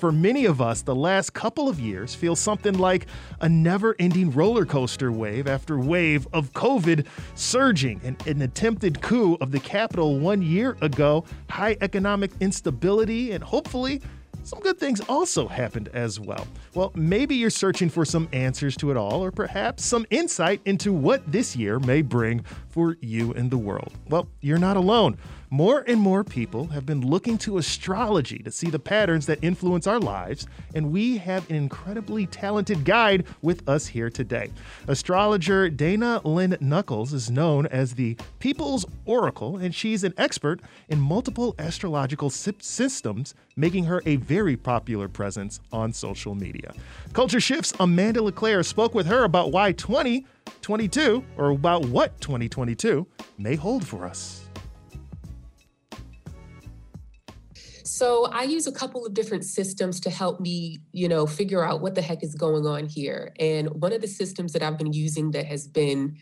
for many of us, the last couple of years feel something like a never ending roller coaster wave after wave of COVID surging and an attempted coup of the Capitol one year ago, high economic instability, and hopefully some good things also happened as well. Well, maybe you're searching for some answers to it all, or perhaps some insight into what this year may bring for you and the world. Well, you're not alone. More and more people have been looking to astrology to see the patterns that influence our lives, and we have an incredibly talented guide with us here today. Astrologer Dana Lynn Nuckolls is known as the People's Oracle, and she's an expert in multiple astrological systems, making her a very popular presence on social media. Culture Shift's Amanda LeClaire spoke with her about why 2022, or about what 2022 may hold for us. So I use a couple of different systems to help me, you know, figure out what the heck is going on here. And one of the systems that I've been using that has been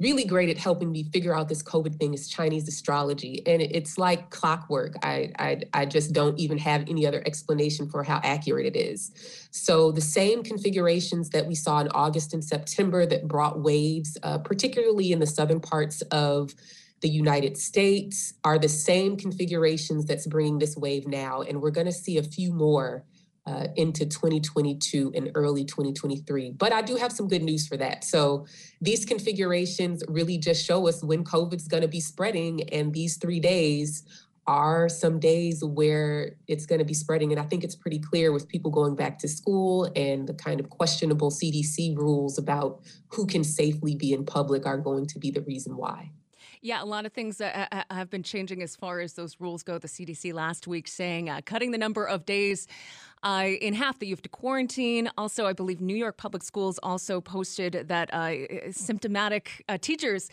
really great at helping me figure out this COVID thing is Chinese astrology. And it's like clockwork. I, I, I just don't even have any other explanation for how accurate it is. So the same configurations that we saw in August and September that brought waves, uh, particularly in the southern parts of the United States are the same configurations that's bringing this wave now. And we're going to see a few more uh, into 2022 and early 2023. But I do have some good news for that. So these configurations really just show us when COVID's going to be spreading. And these three days are some days where it's going to be spreading. And I think it's pretty clear with people going back to school and the kind of questionable CDC rules about who can safely be in public are going to be the reason why. Yeah, a lot of things uh, have been changing as far as those rules go. The CDC last week saying uh, cutting the number of days uh, in half that you have to quarantine. Also, I believe New York Public Schools also posted that uh, symptomatic uh, teachers,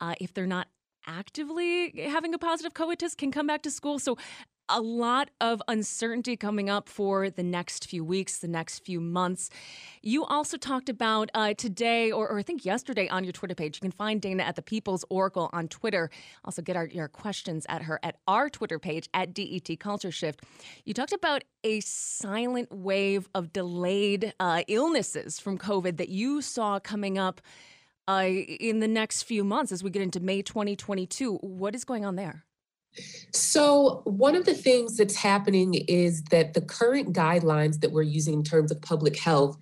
uh, if they're not actively having a positive COVID test, can come back to school. So a lot of uncertainty coming up for the next few weeks, the next few months. You also talked about uh, today, or, or, I think yesterday, on your Twitter page. You can find Dana at the People's Oracle on Twitter. Also, get our, your questions at her at our Twitter page at DET Culture Shift. You talked about a silent wave of delayed uh, illnesses from COVID that you saw coming up. Uh, in the next few months as we get into May 2022. What is going on there? So, one of the things that's happening is that the current guidelines that we're using in terms of public health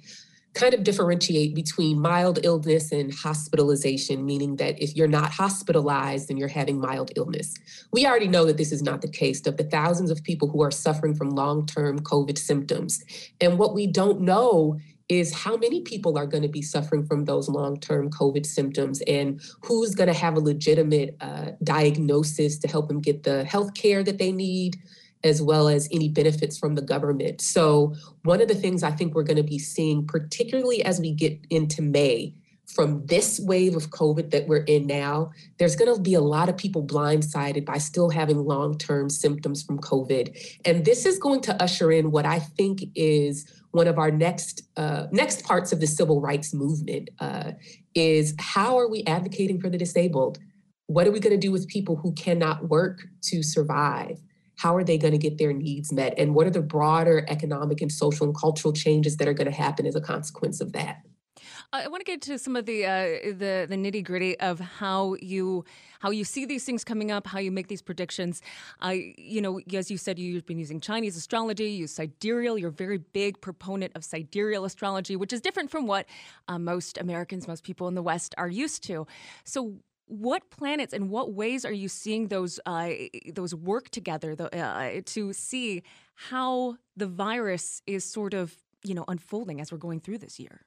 kind of differentiate between mild illness and hospitalization, meaning that if you're not hospitalized, then you're having mild illness. We already know that this is not the case of the thousands of people who are suffering from long term COVID symptoms. And what we don't know is how many people are going to be suffering from those long term COVID symptoms and who's going to have a legitimate uh, diagnosis to help them get the health care that they need, as well as any benefits from the government. So, one of the things I think we're going to be seeing, particularly as we get into May, from this wave of COVID that we're in now, there's going to be a lot of people blindsided by still having long term symptoms from COVID. And this is going to usher in what I think is one of our next uh, next parts of the civil rights movement uh, is how are we advocating for the disabled? What are we going to do with people who cannot work to survive? How are they going to get their needs met? And what are the broader economic and social and cultural changes that are going to happen as a consequence of that? I want to get to some of the uh, the, the nitty gritty of how you how you see these things coming up, how you make these predictions. I, you know, as you said, you've been using Chinese astrology, you use sidereal. You're a very big proponent of sidereal astrology, which is different from what uh, most Americans, most people in the West are used to. So, what planets and what ways are you seeing those uh, those work together the, uh, to see how the virus is sort of you know unfolding as we're going through this year?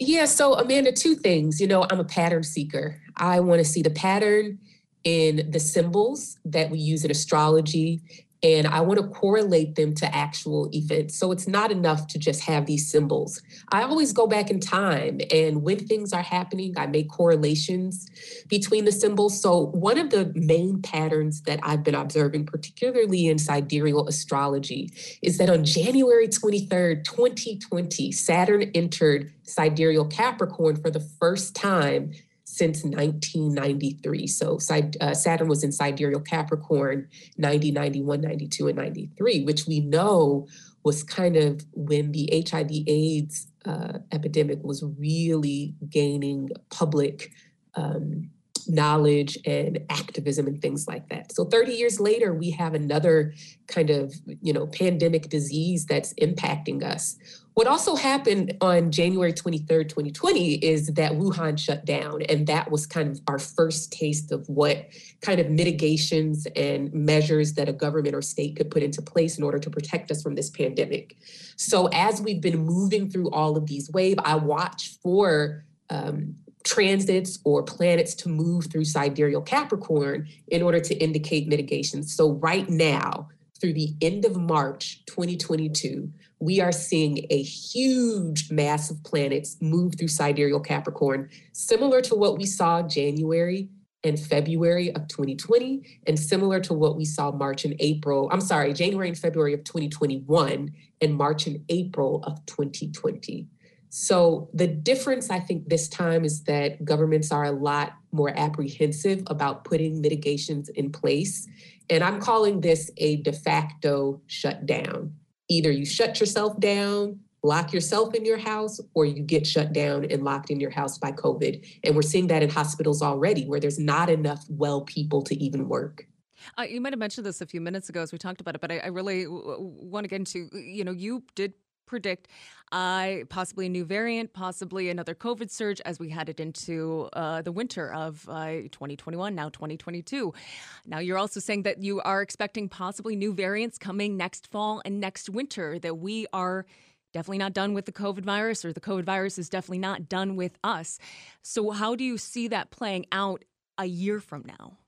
Yeah, so Amanda, two things. You know, I'm a pattern seeker. I want to see the pattern in the symbols that we use in astrology and I want to correlate them to actual events. So it's not enough to just have these symbols. I always go back in time, and when things are happening, I make correlations between the symbols. So, one of the main patterns that I've been observing, particularly in sidereal astrology, is that on January 23rd, 2020, Saturn entered sidereal Capricorn for the first time since 1993. So uh, Saturn was in sidereal Capricorn 90, 91, 92, and 93, which we know was kind of when the HIV AIDS uh, epidemic was really gaining public um, knowledge and activism and things like that. So 30 years later, we have another kind of, you know, pandemic disease that's impacting us. What also happened on January 23rd, 2020 is that Wuhan shut down. And that was kind of our first taste of what kind of mitigations and measures that a government or state could put into place in order to protect us from this pandemic. So as we've been moving through all of these waves, I watch for um, transits or planets to move through sidereal Capricorn in order to indicate mitigation. So, right now, through the end of March 2022, we are seeing a huge mass of planets move through sidereal Capricorn, similar to what we saw January and February of 2020, and similar to what we saw March and April. I'm sorry, January and February of 2021, and March and April of 2020. So the difference, I think, this time is that governments are a lot more apprehensive about putting mitigations in place. And I'm calling this a de facto shutdown. Either you shut yourself down, lock yourself in your house, or you get shut down and locked in your house by COVID. And we're seeing that in hospitals already where there's not enough well people to even work. Uh, you might have mentioned this a few minutes ago as we talked about it, but I, I really w- want to get into, you know, you did predict uh, possibly a new variant, possibly another COVID surge as we headed into uh, the winter of uh, 2021, now 2022. Now, you're also saying that you are expecting possibly new variants coming next fall and next winter, that we are definitely not done with the COVID virus, or the COVID virus is definitely not done with us. So, how do you see that playing out a year from now?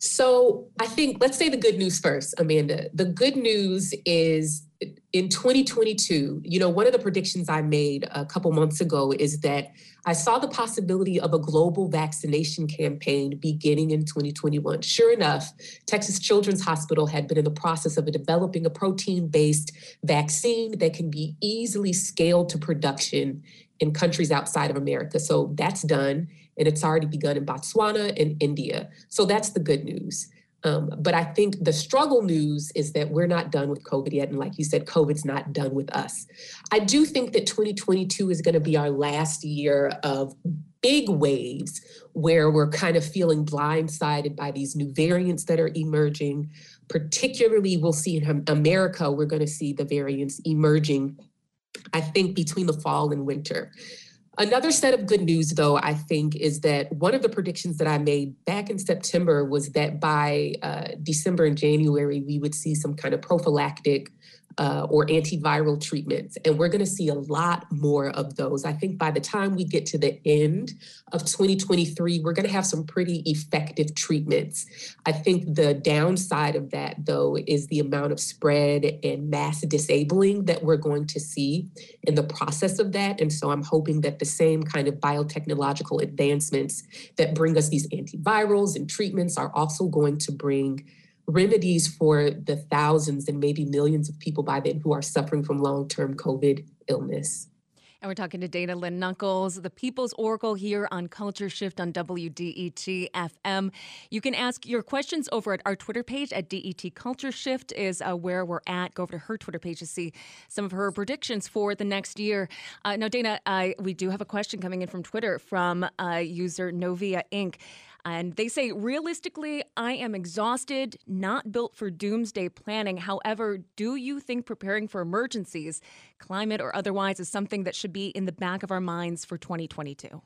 So, I think let's say the good news first, Amanda. The good news is in 2022, you know, one of the predictions I made a couple months ago is that I saw the possibility of a global vaccination campaign beginning in 2021. Sure enough, Texas Children's Hospital had been in the process of developing a protein based vaccine that can be easily scaled to production in countries outside of America. So that's done, and it's already begun in Botswana and India. So that's the good news. Um, but I think the struggle news is that we're not done with COVID yet. And like you said, COVID's not done with us. I do think that 2022 is going to be our last year of big waves where we're kind of feeling blindsided by these new variants that are emerging. Particularly, we'll see in America, we're going to see the variants emerging, I think, between the fall and winter. Another set of good news, though, I think, is that one of the predictions that I made back in September was that by uh, December and January, we would see some kind of prophylactic uh, or antiviral treatments. And we're going to see a lot more of those. I think by the time we get to the end of 2023, we're going to have some pretty effective treatments. I think the downside of that, though, is the amount of spread and mass disabling that we're going to see in the process of that. And so I'm hoping that the same kind of biotechnological advancements that bring us these antivirals and treatments are also going to bring remedies for the thousands and maybe millions of people by then who are suffering from long term COVID illness. And we're talking to Dana Lynn Nuckolls, the People's Oracle here on Culture Shift on WDET FM. You can ask your questions over at our Twitter page at DET Culture Shift is uh, where we're at. Go over to her Twitter page to see some of her predictions for the next year. Uh, now, Dana, we do have a question coming in from Twitter from uh, user Novia Inc. And they say, realistically, I am exhausted, not built for doomsday planning. However, do you think preparing for emergencies, climate or otherwise, is something that should be in the back of our minds for 2022?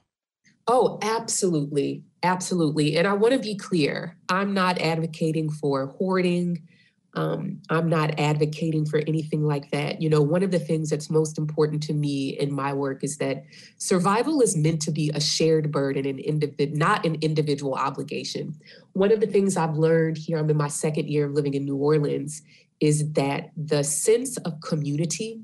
Oh, absolutely. Absolutely. And I want to be clear I'm not advocating for hoarding um, I'm not advocating for anything like that. You know, one of the things that's most important to me in my work is that survival is meant to be a shared burden and individ- not an individual obligation. One of the things I've learned here, I'm in my second year of living in New Orleans, is that the sense of community,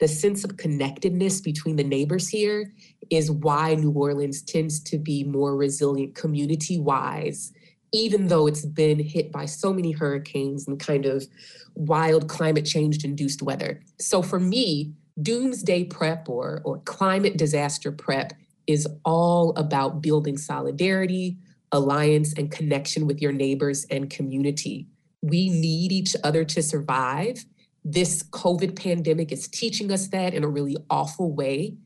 the sense of connectedness between the neighbors here is why New Orleans tends to be more resilient community wise even though it's been hit by so many hurricanes and kind of wild climate change induced weather. So for me, doomsday prep or, or climate disaster prep is all about building solidarity, alliance, and connection with your neighbors and community. We need each other to survive. this COVID pandemic is teaching us that in a really awful way.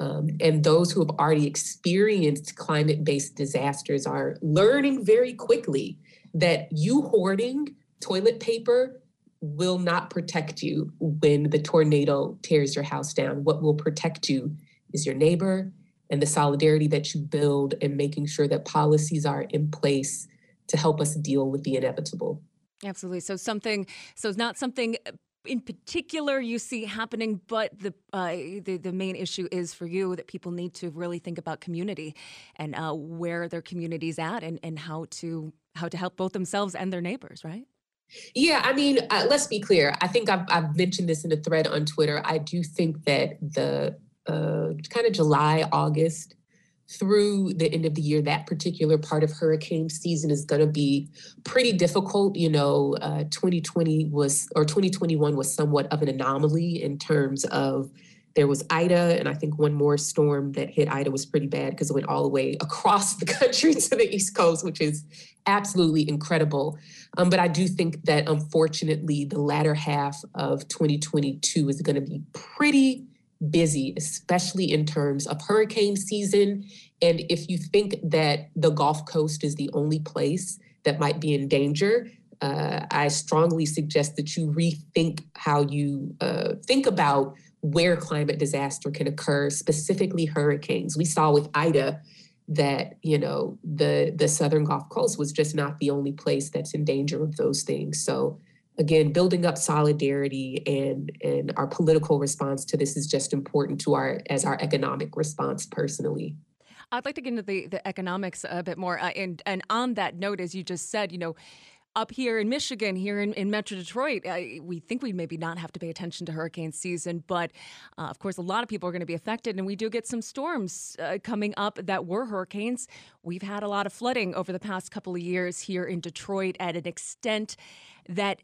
Um, and those who have already experienced climate based disasters are learning very quickly that you hoarding toilet paper will not protect you when the tornado tears your house down. What will protect you is your neighbor and the solidarity that you build and making sure that policies are in place to help us deal with the inevitable. Absolutely. So something so it's not something in particular you see happening, but the, uh, the the main issue is for you that people need to really think about community and uh, where their community's at and, and how to how to help both themselves and their neighbors, right? Yeah, I mean, uh, let's be clear. I think I've, I've mentioned this in a thread on Twitter. I do think that the uh, kind of July, August through the end of the year, that particular part of hurricane season is going to be pretty difficult. You know, uh, 2020 was, or 2021 was somewhat of an anomaly in terms of there was Ida, and I think one more storm that hit Ida was pretty bad because it went all the way across the country to the East Coast, which is absolutely incredible. Um, but I do think that unfortunately, the latter half of 2022 is going to be pretty busy, especially in terms of hurricane season. And if you think that the Gulf Coast is the only place that might be in danger, uh, I strongly suggest that you rethink how you uh, think about where climate disaster can occur, specifically hurricanes. We saw with Ida that you know the the southern Gulf Coast was just not the only place that's in danger of those things. So again, building up solidarity and and our political response to this is just important to our as our economic response personally. I'd like to get into the, the economics a bit more. Uh, and, and on that note, as you just said, you know, up here in Michigan, here in, in Metro Detroit, we think we maybe not have to pay attention to hurricane season, but uh, of course, a lot of people are going to be affected, and we do get some storms uh, coming up that were hurricanes. We've had a lot of flooding over the past couple of years here in Detroit at an extent that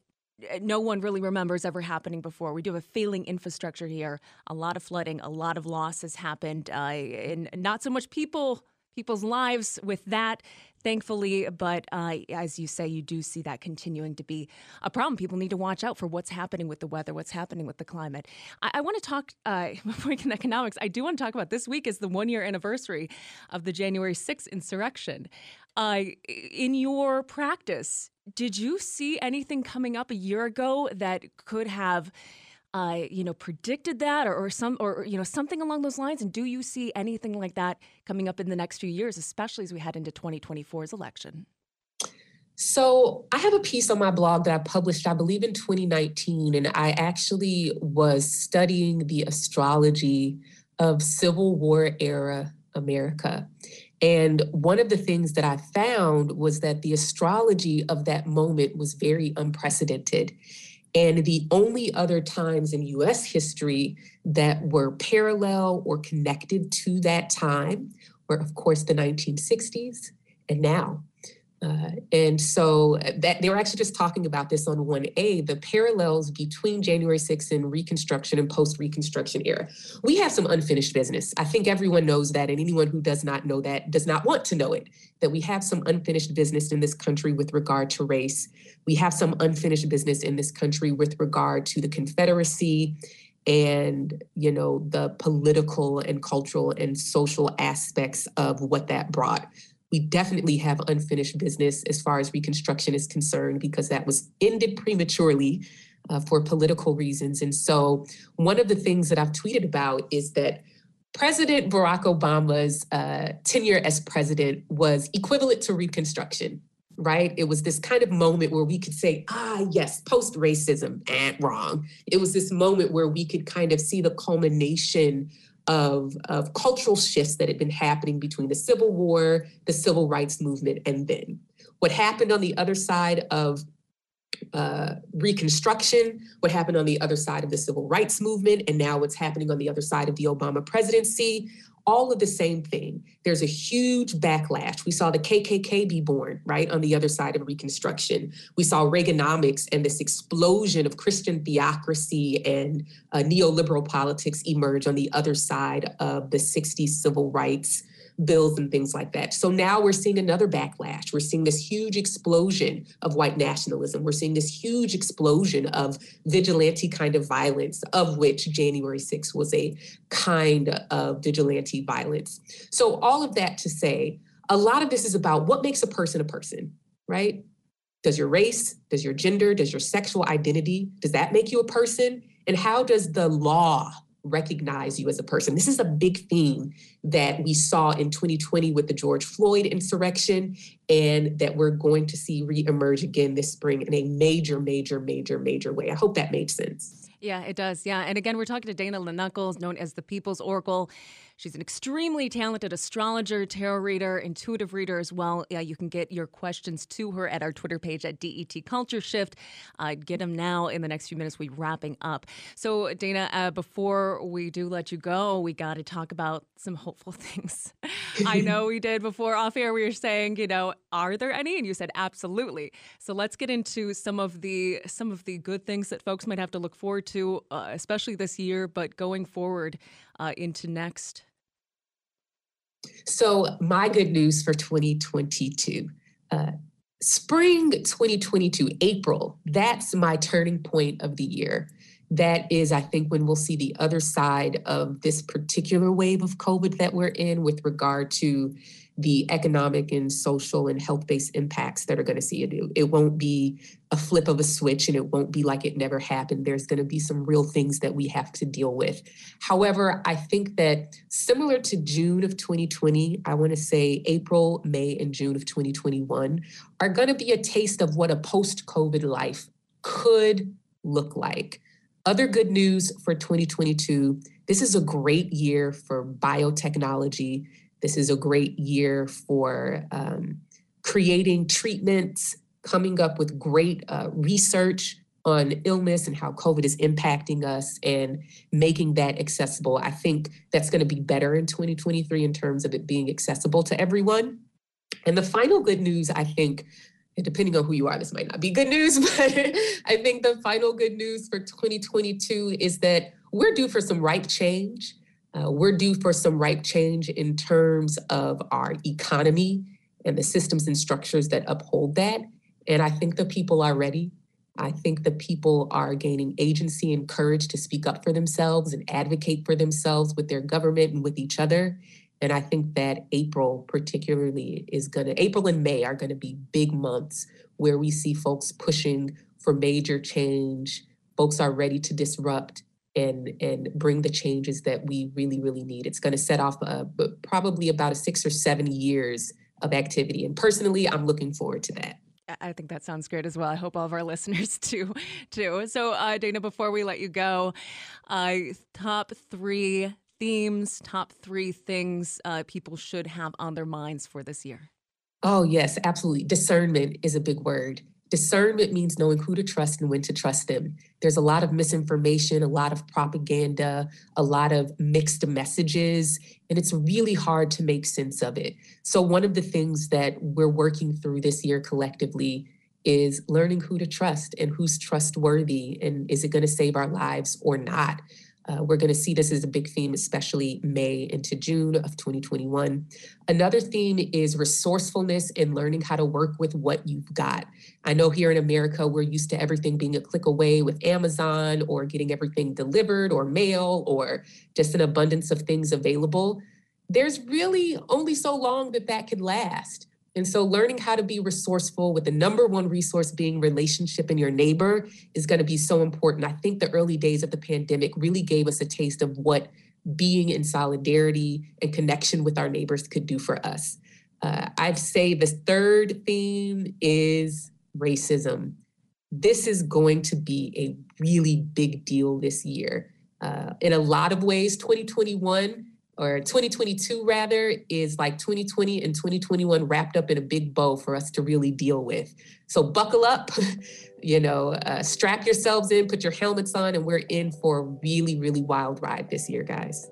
no one really remembers ever happening before. We do have a failing infrastructure here, a lot of flooding, a lot of loss has happened, uh, and not so much people people's lives with that thankfully. But uh, as you say, you do see that continuing to be a problem. People need to watch out for what's happening with the weather, what's happening with the climate. I, I want to talk, uh, before we get economics, I do want to talk about this week is the one year anniversary of the January 6th insurrection. Uh, in your practice, did you see anything coming up a year ago that could have uh, you know, predicted that or, or some or you know something along those lines? And do you see anything like that coming up in the next few years, especially as we head into 2024's election? So, I have a piece on my blog that I published, I believe, in 2019, and I actually was studying the astrology of Civil War era America. And one of the things that I found was that the astrology of that moment was very unprecedented. And the only other times in US history that were parallel or connected to that time were, of course, the 1960s and now. Uh, and so uh, that they were actually just talking about this on 1A, the parallels between January 6th and Reconstruction and post Reconstruction era. We have some unfinished business. I think everyone knows that, and anyone who does not know that does not want to know it, that we have some unfinished business in this country with regard to race. We have some unfinished business in this country with regard to the Confederacy and you know the political and cultural and social aspects of what that brought we definitely have unfinished business as far as Reconstruction is concerned because that was ended prematurely uh, for political reasons. And so, one of the things that I've tweeted about is that President Barack Obama's uh, tenure as president was equivalent to Reconstruction, right? It was this kind of moment where we could say, ah, yes, post racism, and wrong. It was this moment where we could kind of see the culmination of, of cultural shifts that had been happening between the Civil War, the Civil Rights Movement, and then. What happened on the other side of uh, Reconstruction, what happened on the other side of the Civil Rights Movement, and now what's happening on the other side of the Obama presidency all of the same thing. There's a huge backlash. We saw the KKK be born, right, on the other side of Reconstruction. We saw Reaganomics and this explosion of Christian theocracy and uh, neoliberal politics emerge on the other side of the 60s civil rights bills and things like that. So now we're seeing another backlash. We're seeing this huge explosion of white nationalism. We're seeing this huge explosion of vigilante kind of violence, of which January 6th was a kind of vigilante violence. So, all of that to say, a lot of this is about what makes a person a person, right? Does your race, does your gender, does your sexual identity, does that make you a person? And how does the law recognize you as a person. This is a big theme that we saw in 2020 with the George Floyd insurrection, and that we're going to see reemerge again this spring in a major, major, major, major way. I hope that made sense. Yeah, it does. Yeah. And again, we're talking to Dana Lynn Nuckolls, known as the People's Oracle. She's an extremely talented astrologer, tarot reader, intuitive reader as well. Yeah, you can get your questions to her at our Twitter page at DET Culture Shift. Uh, get them now in the next few minutes. We're wrapping up. So, Dana, uh, before we do let you go, we got to talk about some hopeful things. I know we did before off air. We were saying, you know, are there any? And you said absolutely. So let's get into some of the some of the good things that folks might have to look forward to, uh, especially this year, but going forward uh, into next? So, my good news for 2022. Uh, spring 2022, April, that's my turning point of the year. That is, I think, when we'll see the other side of this particular wave of COVID that we're in with regard to the economic and social and health based impacts that are going to see it. It won't be a flip of a switch and it won't be like it never happened. There's going to be some real things that we have to deal with. However, I think that similar to June of 2020, I want to say April, May, and June of 2021 are going to be a taste of what a post COVID life could look like. Other good news for 2022 this is a great year for biotechnology this is a great year for um, creating treatments, coming up with great uh, research on illness and how COVID is impacting us and making that accessible. I think that's going to be better in 2023 in terms of it being accessible to everyone. And the final good news, I think, depending on who you are, this might not be good news, but I think the final good news for 2022 is that we're due for some right change. Uh, we're due for some right change in terms of our economy and the systems and structures that uphold that. And I think the people are ready. I think the people are gaining agency and courage to speak up for themselves and advocate for themselves with their government and with each other. And I think that April, particularly, is going to, April and May are going to be big months where we see folks pushing for major change. Folks are ready to disrupt and and bring the changes that we really really need it's going to set off a, probably about a six or seven years of activity and personally i'm looking forward to that I think that sounds great as well. I hope all of our listeners too. Too. So, uh, Dana, before we let you go, uh, top three themes, top three things uh, people should have on their minds for this year. Oh yes, absolutely. Discernment is a big word. Discernment means knowing who to trust and when to trust them. There's a lot of misinformation, a lot of propaganda, a lot of mixed messages, and it's really hard to make sense of it. So, one of the things that we're working through this year collectively is learning who to trust and who's trustworthy and is it going to save our lives or not. Uh, we're going to see this as a big theme, especially May into June of 2021. Another theme is resourcefulness and learning how to work with what you've got. I know here in America, we're used to everything being a click away with Amazon or getting everything delivered or mail or just an abundance of things available. There's really only so long that that can last. And so, learning how to be resourceful with the number one resource being relationship in your neighbor is going to be so important. I think the early days of the pandemic really gave us a taste of what being in solidarity and connection with our neighbors could do for us. Uh, I'd say the third theme is racism. This is going to be a really big deal this year. Uh, in a lot of ways, 2021 or 2022 rather is like 2020 and 2021 wrapped up in a big bow for us to really deal with. So buckle up you know uh, strap yourselves in put your helmets on and we're in for a really really wild ride this year guys